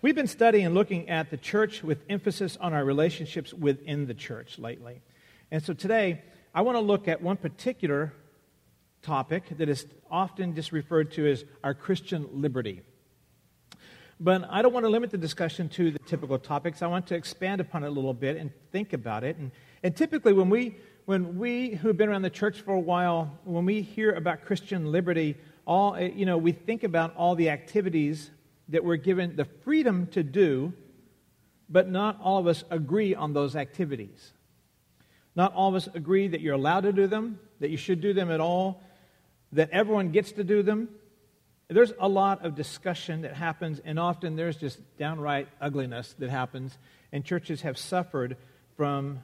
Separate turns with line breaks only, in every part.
We've been studying and looking at the church with emphasis on our relationships within the church lately. And so today, I want to look at one particular topic that is often just referred to as our Christian liberty. But I don't want to limit the discussion to the typical topics. I want to expand upon it a little bit and think about it. And, and typically, when we, when we who have been around the church for a while, when we hear about Christian liberty, all, you know, we think about all the activities that we're given the freedom to do, but not all of us agree on those activities. Not all of us agree that you're allowed to do them, that you should do them at all, that everyone gets to do them. There's a lot of discussion that happens, and often there's just downright ugliness that happens, and churches have suffered from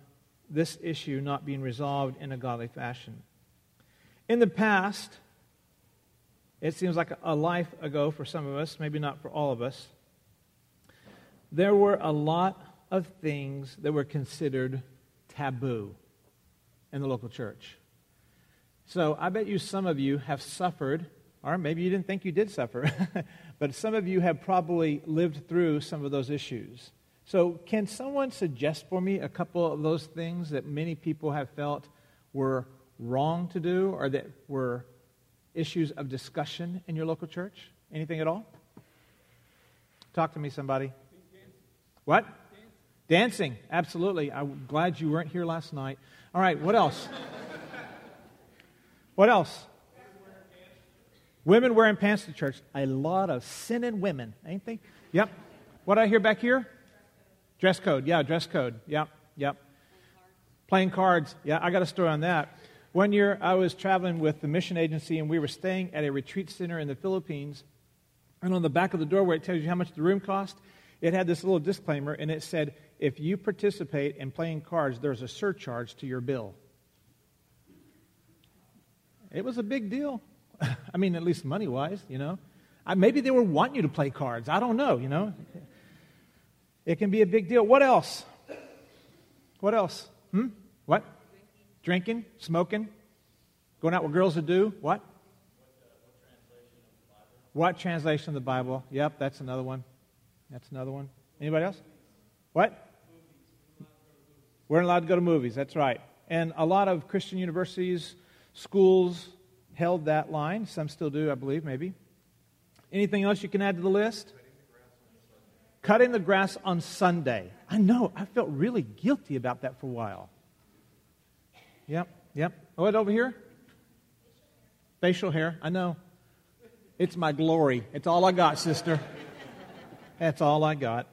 this issue not being resolved in a godly fashion. In the past, it seems like a life ago for some of us, maybe not for all of us. There were a lot of things that were considered taboo in the local church. So I bet you some of you have suffered, or maybe you didn't think you did suffer, but some of you have probably lived through some of those issues. So, can someone suggest for me a couple of those things that many people have felt were wrong to do or that were issues of discussion in your local church? Anything at all? Talk to me, somebody. What? Dancing, absolutely. I'm glad you weren't here last night. All right, what else? what else? Women wearing pants to church. A lot of sinning women, ain't they? Yep. What I hear back here? Dress code. Yeah, dress code. Yep, yep. Playing cards. Yeah, I got a story on that. One year, I was traveling with the mission agency, and we were staying at a retreat center in the Philippines. And on the back of the door, where it tells you how much the room cost, it had this little disclaimer, and it said, If you participate in playing cards, there's a surcharge to your bill. It was a big deal. I mean, at least money wise, you know. I, maybe they were wanting you to play cards. I don't know, you know. It can be a big deal. What else? What else? Hmm? What? Drinking, smoking, going out with girls to do what? What translation of the Bible? Yep, that's another one. That's another one. Anybody else? What? We're allowed to go to movies. That's right. And a lot of Christian universities, schools held that line. Some still do, I believe, maybe. Anything else you can add to the list? Cutting the grass on Sunday. I know. I felt really guilty about that for a while. Yep, yep. What over here? Facial hair. I know. It's my glory. It's all I got, sister. That's all I got.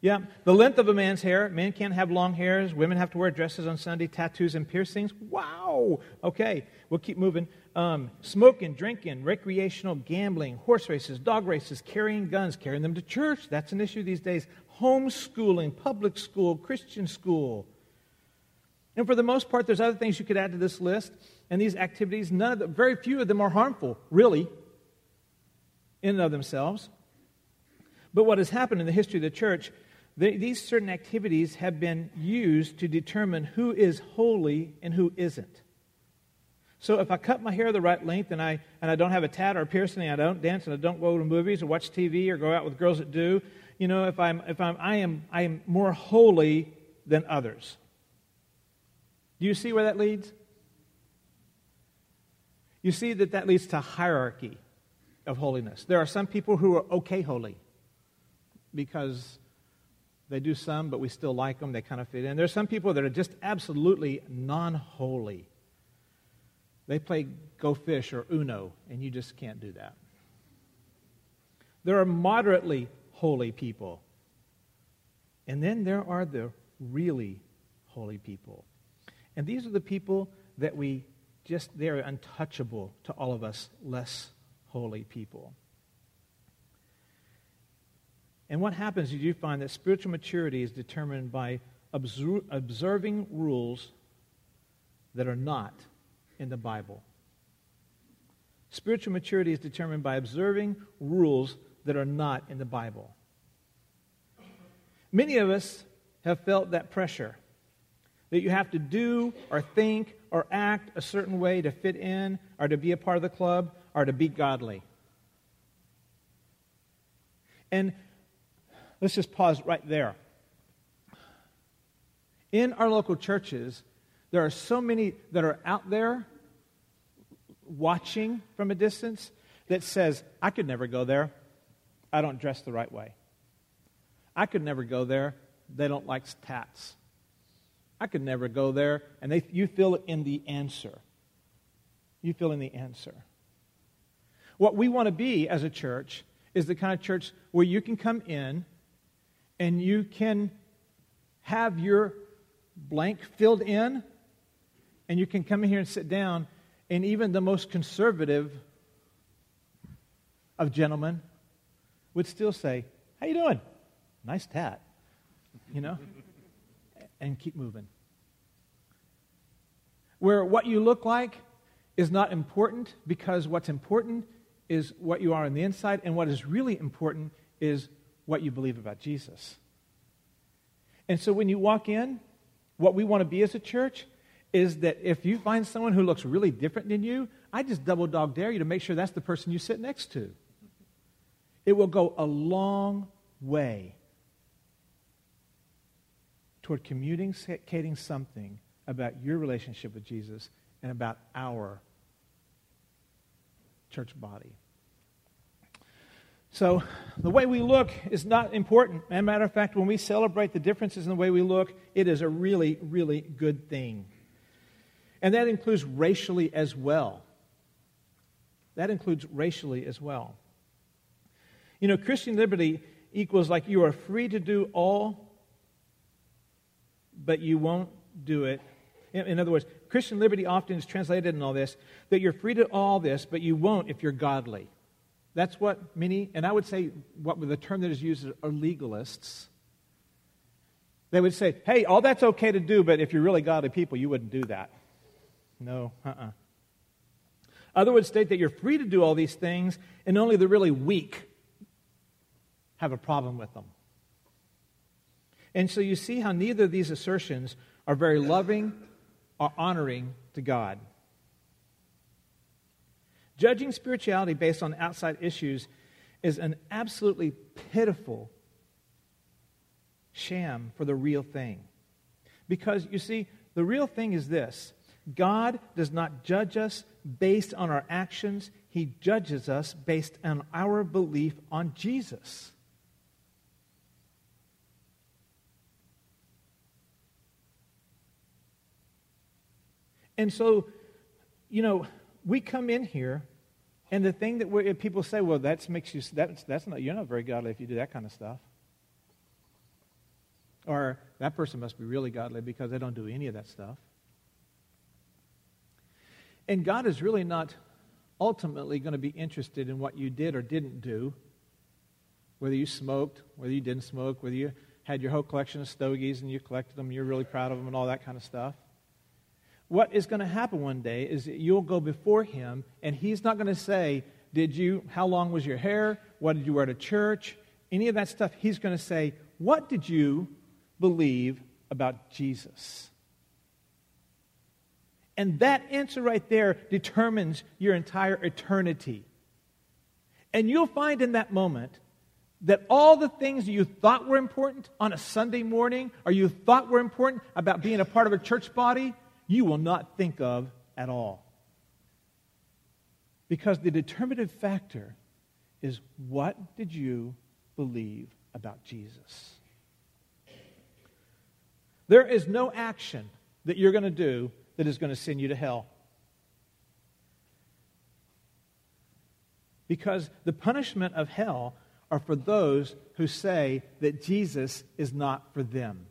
Yeah, the length of a man's hair. Men can't have long hairs. Women have to wear dresses on Sunday, tattoos and piercings. Wow. Okay, we'll keep moving. Um, smoking, drinking, recreational gambling, horse races, dog races, carrying guns, carrying them to church. That's an issue these days. Homeschooling, public school, Christian school. And for the most part, there's other things you could add to this list. And these activities, none of them, very few of them are harmful, really, in and of themselves. But what has happened in the history of the church, they, these certain activities have been used to determine who is holy and who isn't. So if I cut my hair the right length and I, and I don't have a tat or a piercing, and I don't dance and I don't go to movies or watch TV or go out with girls that do, you know, if I'm, if I'm, I, am, I am more holy than others. Do you see where that leads? You see that that leads to hierarchy of holiness. There are some people who are okay holy because they do some, but we still like them. They kind of fit in. There are some people that are just absolutely non holy. They play Go Fish or Uno, and you just can't do that. There are moderately holy people. And then there are the really holy people. And these are the people that we just, they're untouchable to all of us less holy people. And what happens is you find that spiritual maturity is determined by observing rules that are not in the Bible. Spiritual maturity is determined by observing rules that are not in the Bible. Many of us have felt that pressure that you have to do or think or act a certain way to fit in or to be a part of the club or to be godly. And let's just pause right there. In our local churches, there are so many that are out there watching from a distance that says, I could never go there. I don't dress the right way. I could never go there. They don't like tats. I could never go there. And they, you fill in the answer. You fill in the answer. What we want to be as a church is the kind of church where you can come in and you can have your blank filled in and you can come in here and sit down and even the most conservative of gentlemen would still say, How you doing? Nice tat. You know? and keep moving. Where what you look like is not important because what's important is what you are on the inside, and what is really important is what you believe about Jesus. And so when you walk in, what we want to be as a church is that if you find someone who looks really different than you, I just double dog dare you to make sure that's the person you sit next to. It will go a long way toward communicating something about your relationship with Jesus and about our church body. So, the way we look is not important. As a matter of fact, when we celebrate the differences in the way we look, it is a really, really good thing. And that includes racially as well. That includes racially as well. You know, Christian liberty equals like you are free to do all, but you won't do it. In, other words, Christian liberty often is translated in all this that you're free to all this, but you won't if you're godly. That's what many, and I would say what the term that is used are legalists. They would say, hey, all that's okay to do, but if you're really godly people, you wouldn't do that. No, uh uh-uh. uh Other would state that you're free to do all these things, and only the really weak have a problem with them. And so you see how neither of these assertions are very loving or honoring to God. Judging spirituality based on outside issues is an absolutely pitiful sham for the real thing. Because, you see, the real thing is this God does not judge us based on our actions, He judges us based on our belief on Jesus. And so, you know, we come in here, and the thing that people say, well, that makes you, that's, that's not, you're not very godly if you do that kind of stuff. Or that person must be really godly because they don't do any of that stuff. And God is really not ultimately going to be interested in what you did or didn't do, whether you smoked, whether you didn't smoke, whether you had your whole collection of stogies and you collected them, you're really proud of them, and all that kind of stuff what is going to happen one day is that you'll go before him and he's not going to say, Did you, how long was your hair? What did you wear to church? Any of that stuff. He's going to say, What did you believe about Jesus? And that answer right there determines your entire eternity. And you'll find in that moment that all the things you thought were important on a Sunday morning or you thought were important about being a part of a church body you will not think of at all. Because the determinative factor is what did you believe about Jesus? There is no action that you're going to do that is going to send you to hell. Because the punishment of hell are for those who say that Jesus is not for them.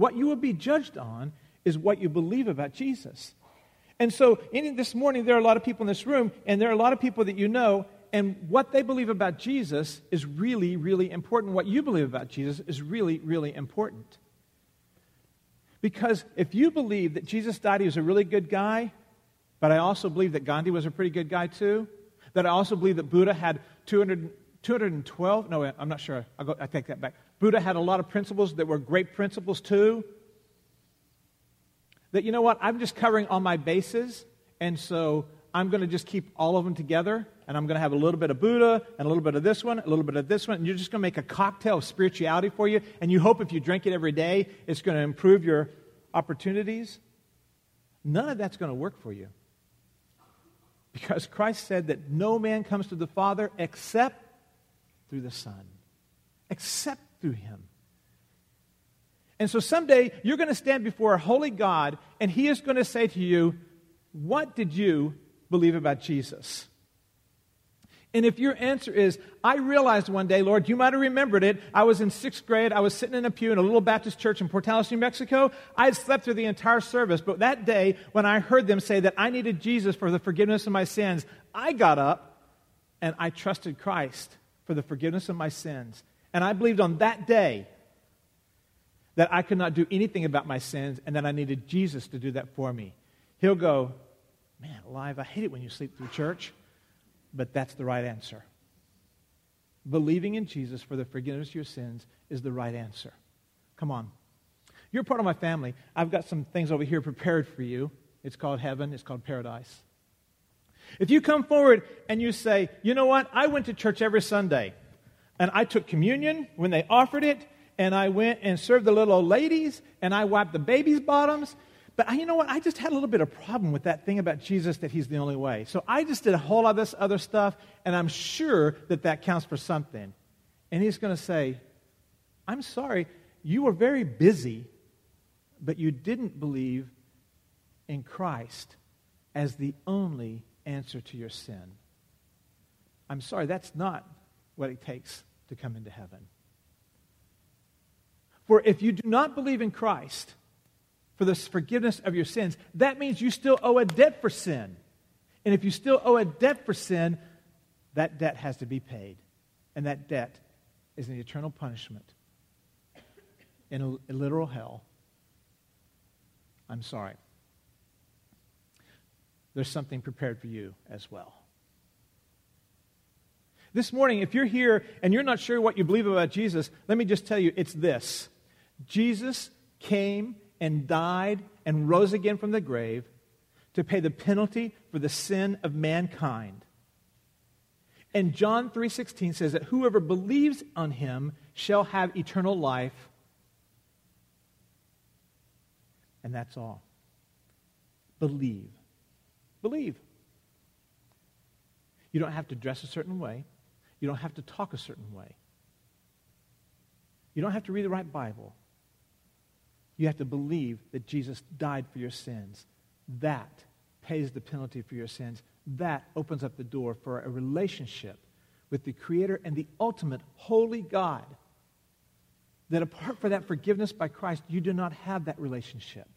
What you will be judged on is what you believe about Jesus. And so, in, this morning, there are a lot of people in this room, and there are a lot of people that you know, and what they believe about Jesus is really, really important. What you believe about Jesus is really, really important. Because if you believe that Jesus died, he was a really good guy, but I also believe that Gandhi was a pretty good guy too, that I also believe that Buddha had 200, 212, no, I'm not sure. I'll go, I take that back. Buddha had a lot of principles that were great principles too. That, you know what, I'm just covering all my bases, and so I'm going to just keep all of them together. and I'm going to have a little bit of Buddha, and a little bit of this one, a little bit of this one, and you're just going to make a cocktail of spirituality for you, and you hope if you drink it every day, it's going to improve your opportunities. None of that's going to work for you. Because Christ said that no man comes to the Father except through the Son, except through Him. And so someday you're going to stand before a holy God, and He is going to say to you, What did you believe about Jesus? And if your answer is, I realized one day, Lord, you might have remembered it. I was in sixth grade. I was sitting in a pew in a little Baptist church in Portales, New Mexico. I had slept through the entire service. But that day, when I heard them say that I needed Jesus for the forgiveness of my sins, I got up and I trusted Christ for the forgiveness of my sins. And I believed on that day that I could not do anything about my sins and that I needed Jesus to do that for me. He'll go, Man, alive, I hate it when you sleep through church but that's the right answer. Believing in Jesus for the forgiveness of your sins is the right answer. Come on. You're part of my family. I've got some things over here prepared for you. It's called heaven, it's called paradise. If you come forward and you say, you know what, I went to church every Sunday and I took communion when they offered it, and I went and served the little old ladies, and I wiped the babies' bottoms, but you know what? I just had a little bit of problem with that thing about Jesus that he's the only way. So I just did a whole lot of this other stuff, and I'm sure that that counts for something. And he's going to say, I'm sorry, you were very busy, but you didn't believe in Christ as the only answer to your sin. I'm sorry, that's not what it takes to come into heaven. For if you do not believe in Christ, for the forgiveness of your sins, that means you still owe a debt for sin. And if you still owe a debt for sin, that debt has to be paid. And that debt is an eternal punishment in a, literal hell. I'm sorry. There's something prepared for you as well. This morning, if you're here and you're not sure what you believe about Jesus, let me just tell you it's this Jesus came and died and rose again from the grave to pay the penalty for the sin of mankind. And John 3:16 says that whoever believes on him shall have eternal life. And that's all. Believe. Believe. You don't have to dress a certain way. You don't have to talk a certain way. You don't have to read the right Bible. You have to believe that Jesus died for your sins. That pays the penalty for your sins. That opens up the door for a relationship with the Creator and the ultimate holy God. That apart from that forgiveness by Christ, you do not have that relationship.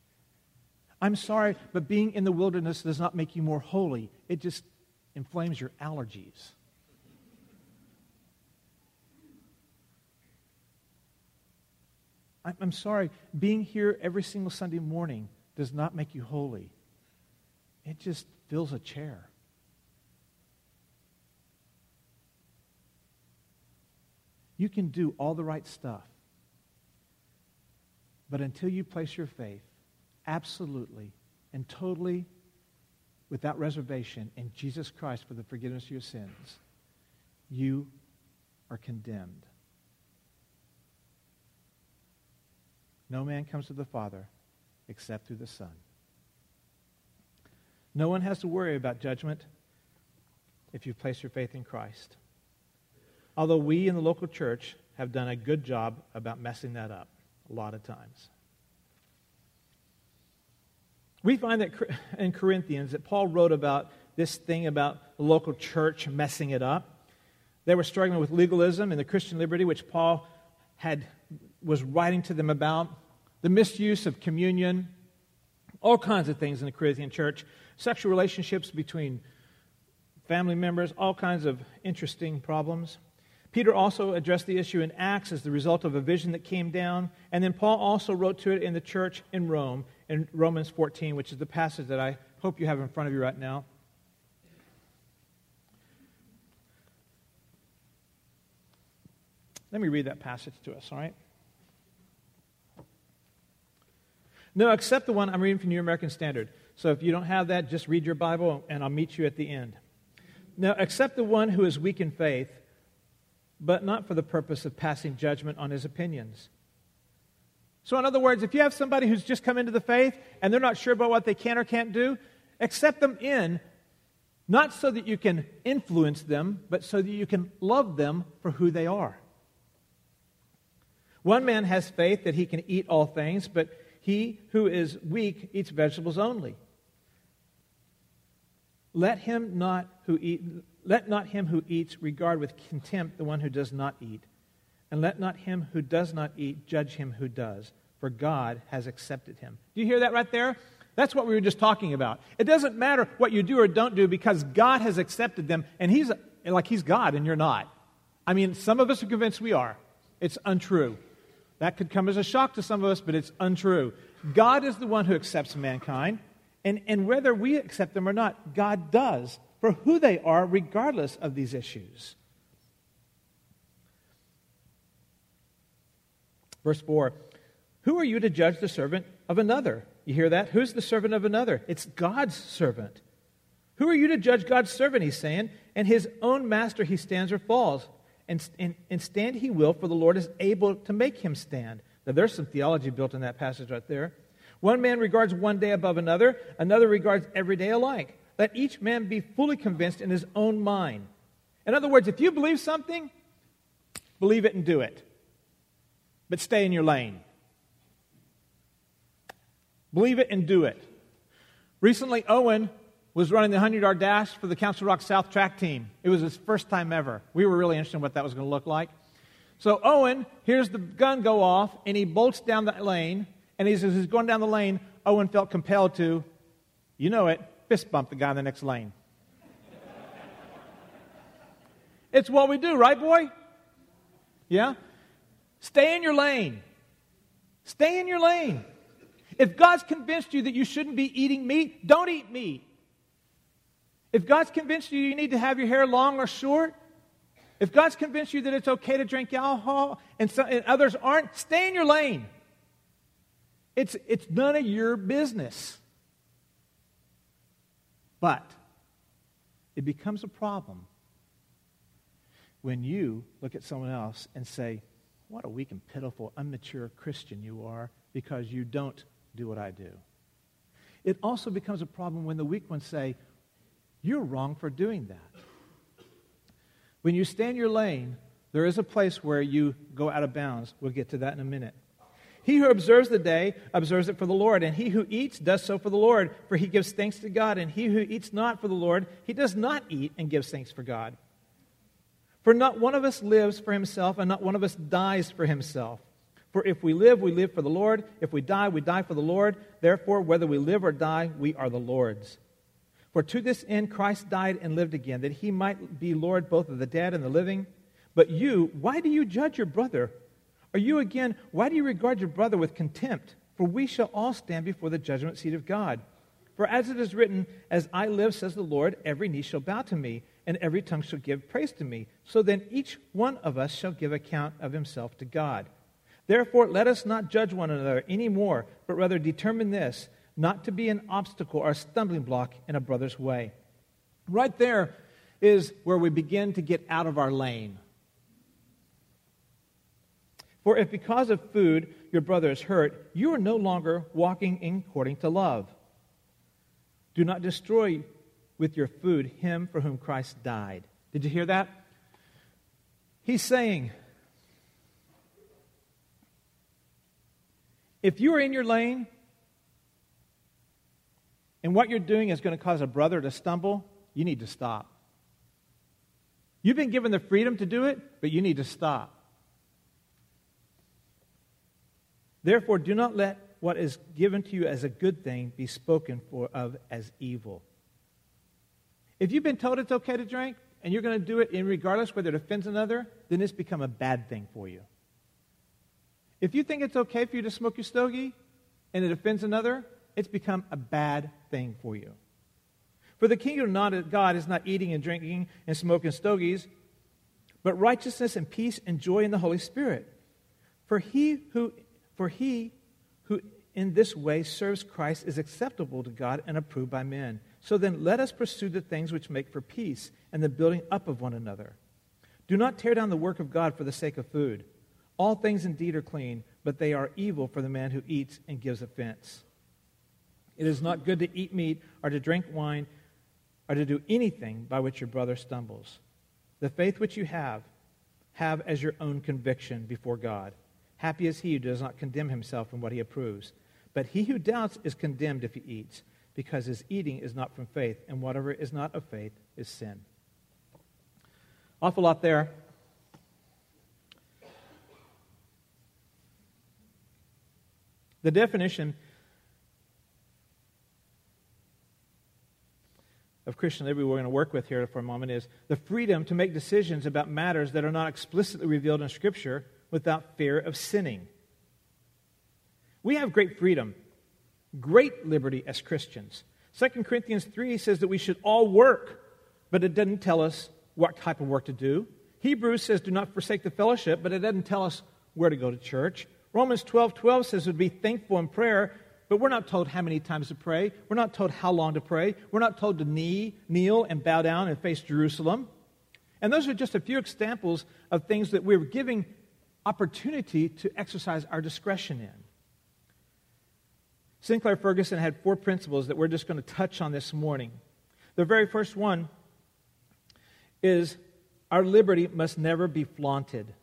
I'm sorry, but being in the wilderness does not make you more holy. It just inflames your allergies. I'm sorry, being here every single Sunday morning does not make you holy. It just fills a chair. You can do all the right stuff. But until you place your faith absolutely and totally without reservation in Jesus Christ for the forgiveness of your sins, you are condemned. No man comes to the Father except through the Son. No one has to worry about judgment if you place your faith in Christ. Although we in the local church have done a good job about messing that up a lot of times. We find that in Corinthians that Paul wrote about this thing about the local church messing it up. They were struggling with legalism and the Christian liberty, which Paul had was writing to them about the misuse of communion, all kinds of things in the Corinthian church, sexual relationships between family members, all kinds of interesting problems. Peter also addressed the issue in Acts as the result of a vision that came down. And then Paul also wrote to it in the church in Rome, in Romans 14, which is the passage that I hope you have in front of you right now. Let me read that passage to us, all right? No, except the one I'm reading from New American Standard. So if you don't have that, just read your Bible and I'll meet you at the end. Now, accept the one who is weak in faith, but not for the purpose of passing judgment on his opinions. So, in other words, if you have somebody who's just come into the faith and they're not sure about what they can or can't do, accept them in, not so that you can influence them, but so that you can love them for who they are. One man has faith that he can eat all things, but he who is weak eats vegetables only. Let him not who eat, let not him who eats regard with contempt the one who does not eat, and let not him who does not eat judge him who does, for God has accepted him. Do you hear that right there? That's what we were just talking about. It doesn't matter what you do or don't do because God has accepted them, and He's like He's God and you're not. I mean, some of us are convinced we are. It's untrue. That could come as a shock to some of us, but it's untrue. God is the one who accepts mankind, and, and whether we accept them or not, God does for who they are, regardless of these issues. Verse 4 Who are you to judge the servant of another? You hear that? Who's the servant of another? It's God's servant. Who are you to judge God's servant, he's saying? And his own master he stands or falls and, and, and stand he will, for the Lord is able to make him stand. Now, there's some theology built in that passage right there. One man regards one day above another, another regards every day alike. Let each man be fully convinced in his own mind. In other words, if you believe something, believe it and do it. But stay in your lane. Believe it and do it. Recently, Owen was running the 100 yard dash for the Council Rock South track team. It was his first time ever. We were really interested in what that was going to look like. So Owen hears the gun go off, and he bolts down the lane. And as he's going down the lane, Owen felt compelled to, you know it, fist bump the guy in the next lane. it's what we do, right, boy? Yeah? Stay in your lane. Stay in your lane. If God's convinced you that you shouldn't be eating meat, don't eat meat. If God's convinced you you need to have your hair long or short, if God's convinced you that it's okay to drink alcohol and, and others aren't, stay in your lane. It's, it's none of your business. But it becomes a problem when you look at someone else and say, What a weak and pitiful, immature Christian you are because you don't do what I do. It also becomes a problem when the weak ones say, you're wrong for doing that. When you stay in your lane, there is a place where you go out of bounds. We'll get to that in a minute. He who observes the day observes it for the Lord, and he who eats does so for the Lord, for he gives thanks to God. And he who eats not for the Lord, he does not eat and gives thanks for God. For not one of us lives for himself, and not one of us dies for himself. For if we live, we live for the Lord. If we die, we die for the Lord. Therefore, whether we live or die, we are the Lord's. For to this end Christ died and lived again, that he might be Lord both of the dead and the living. But you, why do you judge your brother? Or you again, why do you regard your brother with contempt? For we shall all stand before the judgment seat of God. For as it is written, As I live, says the Lord, every knee shall bow to me, and every tongue shall give praise to me. So then each one of us shall give account of himself to God. Therefore, let us not judge one another any more, but rather determine this not to be an obstacle or a stumbling block in a brother's way. Right there is where we begin to get out of our lane. For if because of food your brother is hurt, you are no longer walking according to love. Do not destroy with your food him for whom Christ died. Did you hear that? He's saying, if you are in your lane, and what you're doing is going to cause a brother to stumble, you need to stop. You've been given the freedom to do it, but you need to stop. Therefore, do not let what is given to you as a good thing be spoken for of as evil. If you've been told it's okay to drink and you're going to do it in regardless whether it offends another, then it's become a bad thing for you. If you think it's okay for you to smoke your stogie and it offends another, it's become a bad thing for you. For the kingdom of God is not eating and drinking and smoking stogies, but righteousness and peace and joy in the Holy Spirit. For he who, for he who in this way serves Christ is acceptable to God and approved by men. So then let us pursue the things which make for peace and the building up of one another. Do not tear down the work of God for the sake of food. All things indeed are clean, but they are evil for the man who eats and gives offense. It is not good to eat meat or to drink wine or to do anything by which your brother stumbles. The faith which you have, have as your own conviction before God. Happy is he who does not condemn himself in what he approves. But he who doubts is condemned if he eats, because his eating is not from faith, and whatever is not of faith is sin. Awful lot there. The definition of Christian liberty we're going to work with here for a moment is the freedom to make decisions about matters that are not explicitly revealed in Scripture without fear of sinning. We have great freedom, great liberty as Christians. 2 Corinthians 3 says that we should all work, but it doesn't tell us what type of work to do. Hebrews says, do not forsake the fellowship, but it doesn't tell us where to go to church. Romans 12 12 says to be thankful in prayer, but we're not told how many times to pray. We're not told how long to pray. We're not told to knee, kneel and bow down and face Jerusalem. And those are just a few examples of things that we're giving opportunity to exercise our discretion in. Sinclair Ferguson had four principles that we're just going to touch on this morning. The very first one is our liberty must never be flaunted.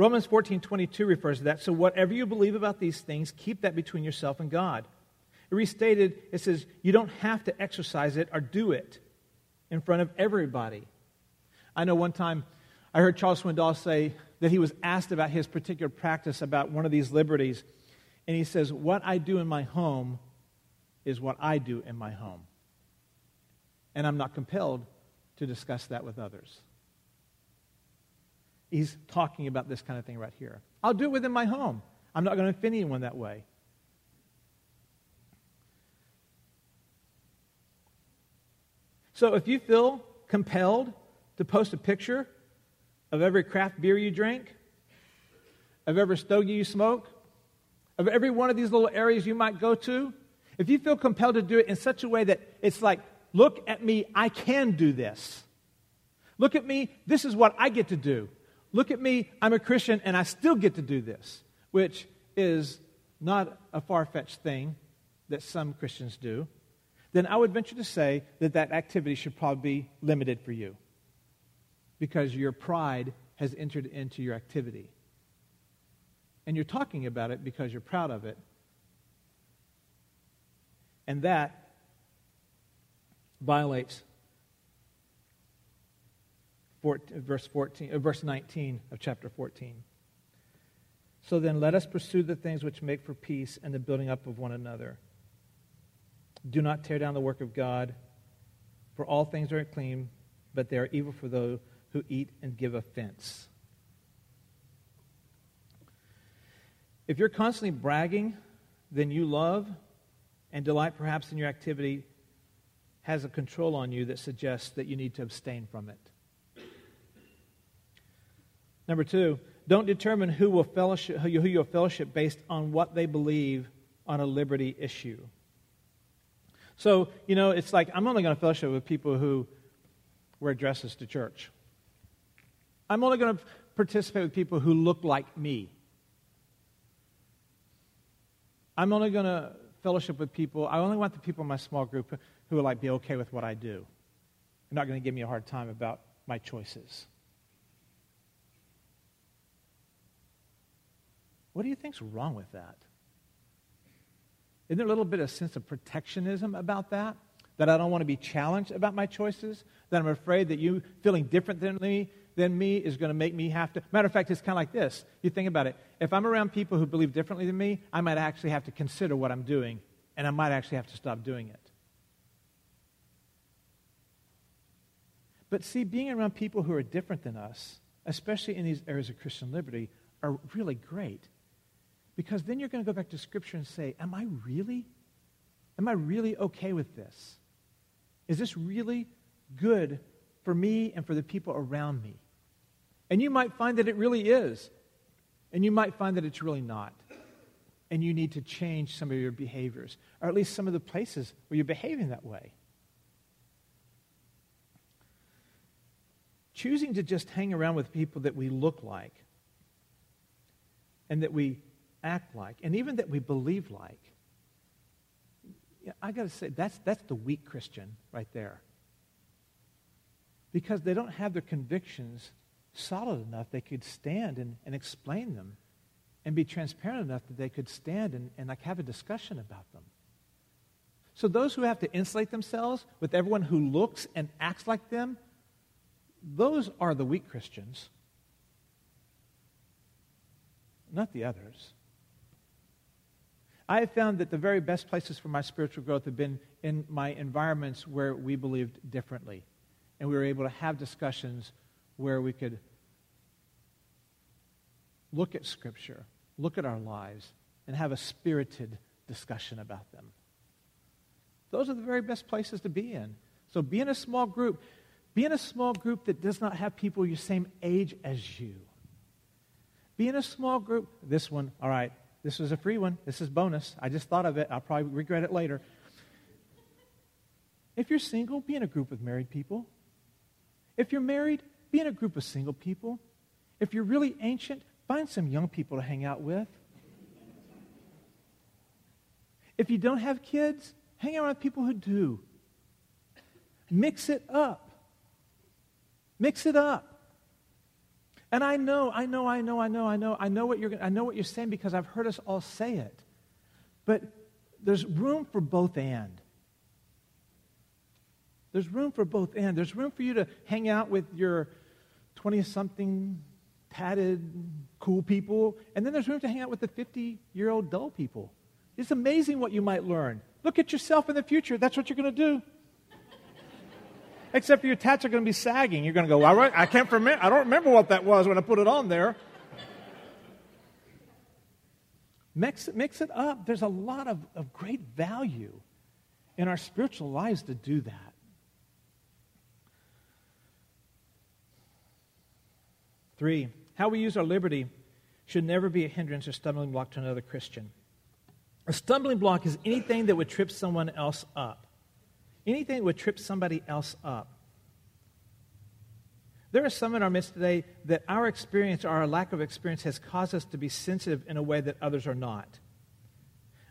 Romans 14 22 refers to that. So, whatever you believe about these things, keep that between yourself and God. It restated, it says, you don't have to exercise it or do it in front of everybody. I know one time I heard Charles Swindoll say that he was asked about his particular practice about one of these liberties. And he says, What I do in my home is what I do in my home. And I'm not compelled to discuss that with others. He's talking about this kind of thing right here. I'll do it within my home. I'm not going to offend anyone that way. So if you feel compelled to post a picture of every craft beer you drink, of every stogie you smoke, of every one of these little areas you might go to, if you feel compelled to do it in such a way that it's like Look at me, I can do this. Look at me, this is what I get to do. Look at me, I'm a Christian and I still get to do this, which is not a far fetched thing that some Christians do. Then I would venture to say that that activity should probably be limited for you because your pride has entered into your activity. And you're talking about it because you're proud of it. And that violates verse 14 uh, verse 19 of chapter 14 so then let us pursue the things which make for peace and the building up of one another. Do not tear down the work of god for all things are clean but they are evil for those who eat and give offense. If you're constantly bragging then you love and delight perhaps in your activity has a control on you that suggests that you need to abstain from it. Number two, don't determine who will fellowship, who you will fellowship based on what they believe on a liberty issue. So, you know, it's like I'm only going to fellowship with people who wear dresses to church. I'm only going to participate with people who look like me. I'm only going to fellowship with people, I only want the people in my small group who will like be okay with what I do. They're not going to give me a hard time about my choices. What do you think's wrong with that? Isn't there a little bit of sense of protectionism about that? That I don't want to be challenged about my choices? That I'm afraid that you feeling different than me, than me is going to make me have to. Matter of fact, it's kind of like this. You think about it. If I'm around people who believe differently than me, I might actually have to consider what I'm doing, and I might actually have to stop doing it. But see, being around people who are different than us, especially in these areas of Christian liberty, are really great. Because then you're going to go back to Scripture and say, Am I really? Am I really okay with this? Is this really good for me and for the people around me? And you might find that it really is. And you might find that it's really not. And you need to change some of your behaviors, or at least some of the places where you're behaving that way. choosing to just hang around with people that we look like and that we act like and even that we believe like, I got to say, that's, that's the weak Christian right there. Because they don't have their convictions solid enough they could stand and, and explain them and be transparent enough that they could stand and, and like have a discussion about them. So those who have to insulate themselves with everyone who looks and acts like them, those are the weak Christians, not the others. I have found that the very best places for my spiritual growth have been in my environments where we believed differently. And we were able to have discussions where we could look at Scripture, look at our lives, and have a spirited discussion about them. Those are the very best places to be in. So be in a small group. Be in a small group that does not have people your same age as you. Be in a small group. This one, all right, this was a free one. This is bonus. I just thought of it. I'll probably regret it later. If you're single, be in a group of married people. If you're married, be in a group of single people. If you're really ancient, find some young people to hang out with. If you don't have kids, hang out with people who do. Mix it up. Mix it up. And I know, I know, I know, I know, I know, I know what you're I know what you're saying because I've heard us all say it. But there's room for both and. There's room for both and. There's room for you to hang out with your 20 something tatted cool people, and then there's room to hang out with the 50 year old dull people. It's amazing what you might learn. Look at yourself in the future. That's what you're going to do. Except your tats are going to be sagging. You're going to go, well, I can't remember. I don't remember what that was when I put it on there. Mix, mix it up. There's a lot of, of great value in our spiritual lives to do that. Three, how we use our liberty should never be a hindrance or stumbling block to another Christian. A stumbling block is anything that would trip someone else up anything that would trip somebody else up. There are some in our midst today that our experience or our lack of experience has caused us to be sensitive in a way that others are not.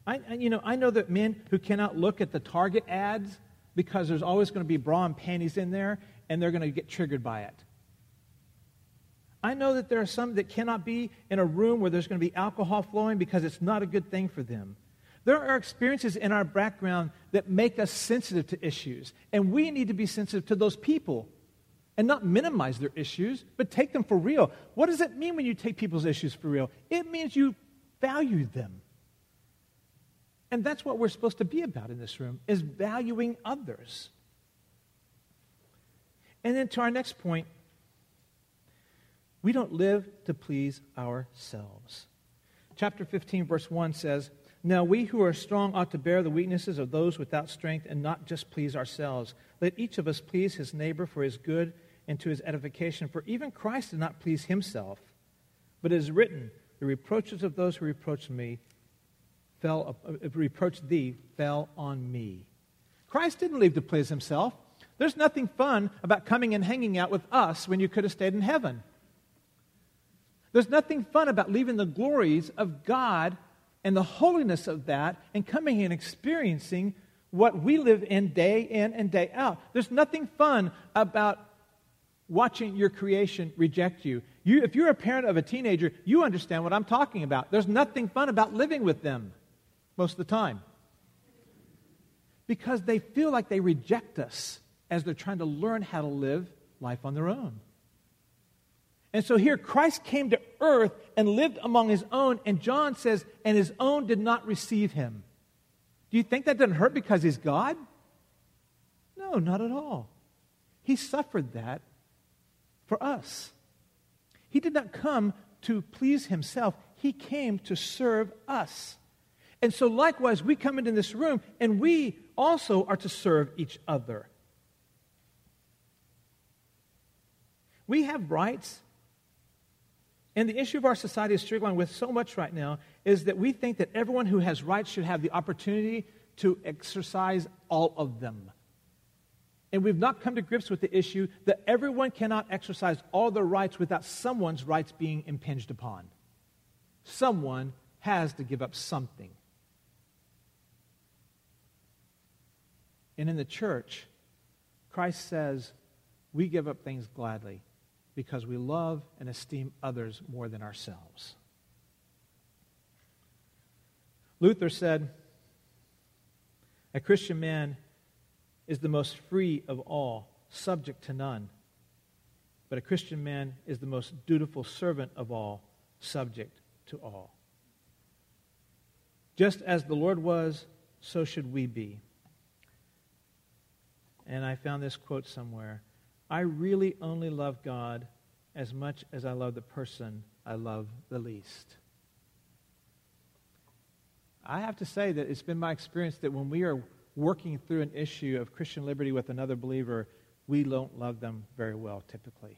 I, you know, I know that men who cannot look at the Target ads because there's always going to be bra and panties in there and they're going to get triggered by it. I know that there are some that cannot be in a room where there's going to be alcohol flowing because it's not a good thing for them. There are experiences in our background that make us sensitive to issues, and we need to be sensitive to those people and not minimize their issues, but take them for real. What does it mean when you take people's issues for real? It means you value them. And that's what we're supposed to be about in this room is valuing others. And then to our next point, we don't live to please ourselves. Chapter 15 verse 1 says, now, we who are strong ought to bear the weaknesses of those without strength and not just please ourselves. Let each of us please his neighbor for his good and to his edification. For even Christ did not please himself, but it is written, The reproaches of those who reproached me fell, uh, reproached thee fell on me. Christ didn't leave to please himself. There's nothing fun about coming and hanging out with us when you could have stayed in heaven. There's nothing fun about leaving the glories of God and the holiness of that and coming and experiencing what we live in day in and day out. There's nothing fun about watching your creation reject you. you. If you're a parent of a teenager, you understand what I'm talking about. There's nothing fun about living with them most of the time because they feel like they reject us as they're trying to learn how to live life on their own. And so here, Christ came to earth and lived among his own, and John says, and his own did not receive him. Do you think that doesn't hurt because he's God? No, not at all. He suffered that for us. He did not come to please himself, he came to serve us. And so, likewise, we come into this room and we also are to serve each other. We have rights and the issue of our society is struggling with so much right now is that we think that everyone who has rights should have the opportunity to exercise all of them. And we've not come to grips with the issue that everyone cannot exercise all their rights without someone's rights being impinged upon. Someone has to give up something. And in the church, Christ says we give up things gladly because we love and esteem others more than ourselves. Luther said, A Christian man is the most free of all, subject to none. But a Christian man is the most dutiful servant of all, subject to all. Just as the Lord was, so should we be. And I found this quote somewhere I really only love God as much as I love the person I love the least. I have to say that it's been my experience that when we are working through an issue of Christian liberty with another believer, we don't love them very well typically.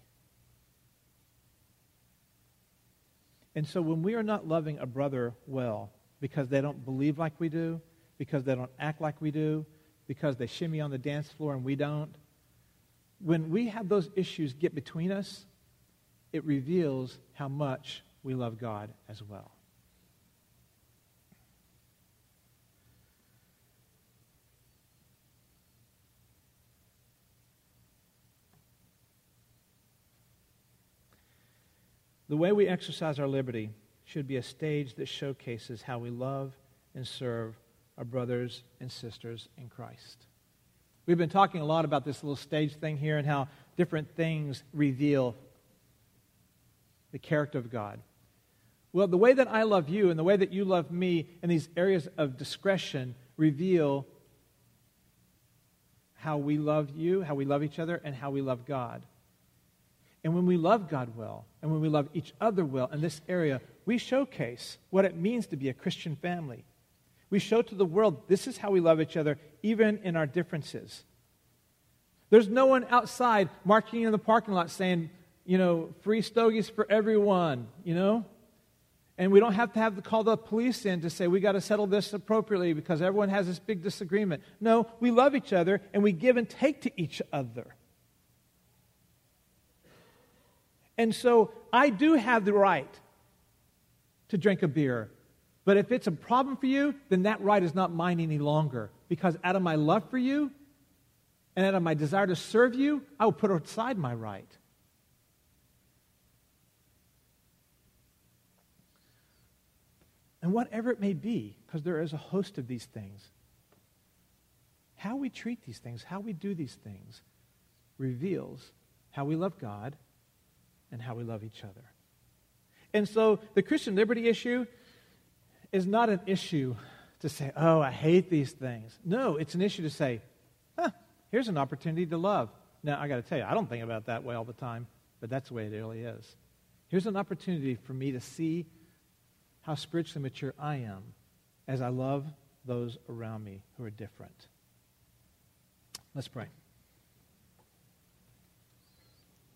And so when we are not loving a brother well because they don't believe like we do, because they don't act like we do, because they shimmy on the dance floor and we don't, when we have those issues get between us, it reveals how much we love God as well. The way we exercise our liberty should be a stage that showcases how we love and serve our brothers and sisters in Christ. We've been talking a lot about this little stage thing here and how different things reveal the character of God. Well, the way that I love you and the way that you love me in these areas of discretion reveal how we love you, how we love each other, and how we love God. And when we love God well, and when we love each other well in this area, we showcase what it means to be a Christian family. We show to the world this is how we love each other, even in our differences. There's no one outside marching in the parking lot saying, you know, free stogies for everyone, you know? And we don't have to have to call the police in to say we got to settle this appropriately because everyone has this big disagreement. No, we love each other and we give and take to each other. And so I do have the right to drink a beer. But if it's a problem for you, then that right is not mine any longer. Because out of my love for you and out of my desire to serve you, I will put aside my right. And whatever it may be, because there is a host of these things, how we treat these things, how we do these things, reveals how we love God and how we love each other. And so the Christian liberty issue is not an issue to say, oh, I hate these things. No, it's an issue to say, huh, here's an opportunity to love. Now, I got to tell you, I don't think about that way all the time, but that's the way it really is. Here's an opportunity for me to see how spiritually mature I am as I love those around me who are different. Let's pray.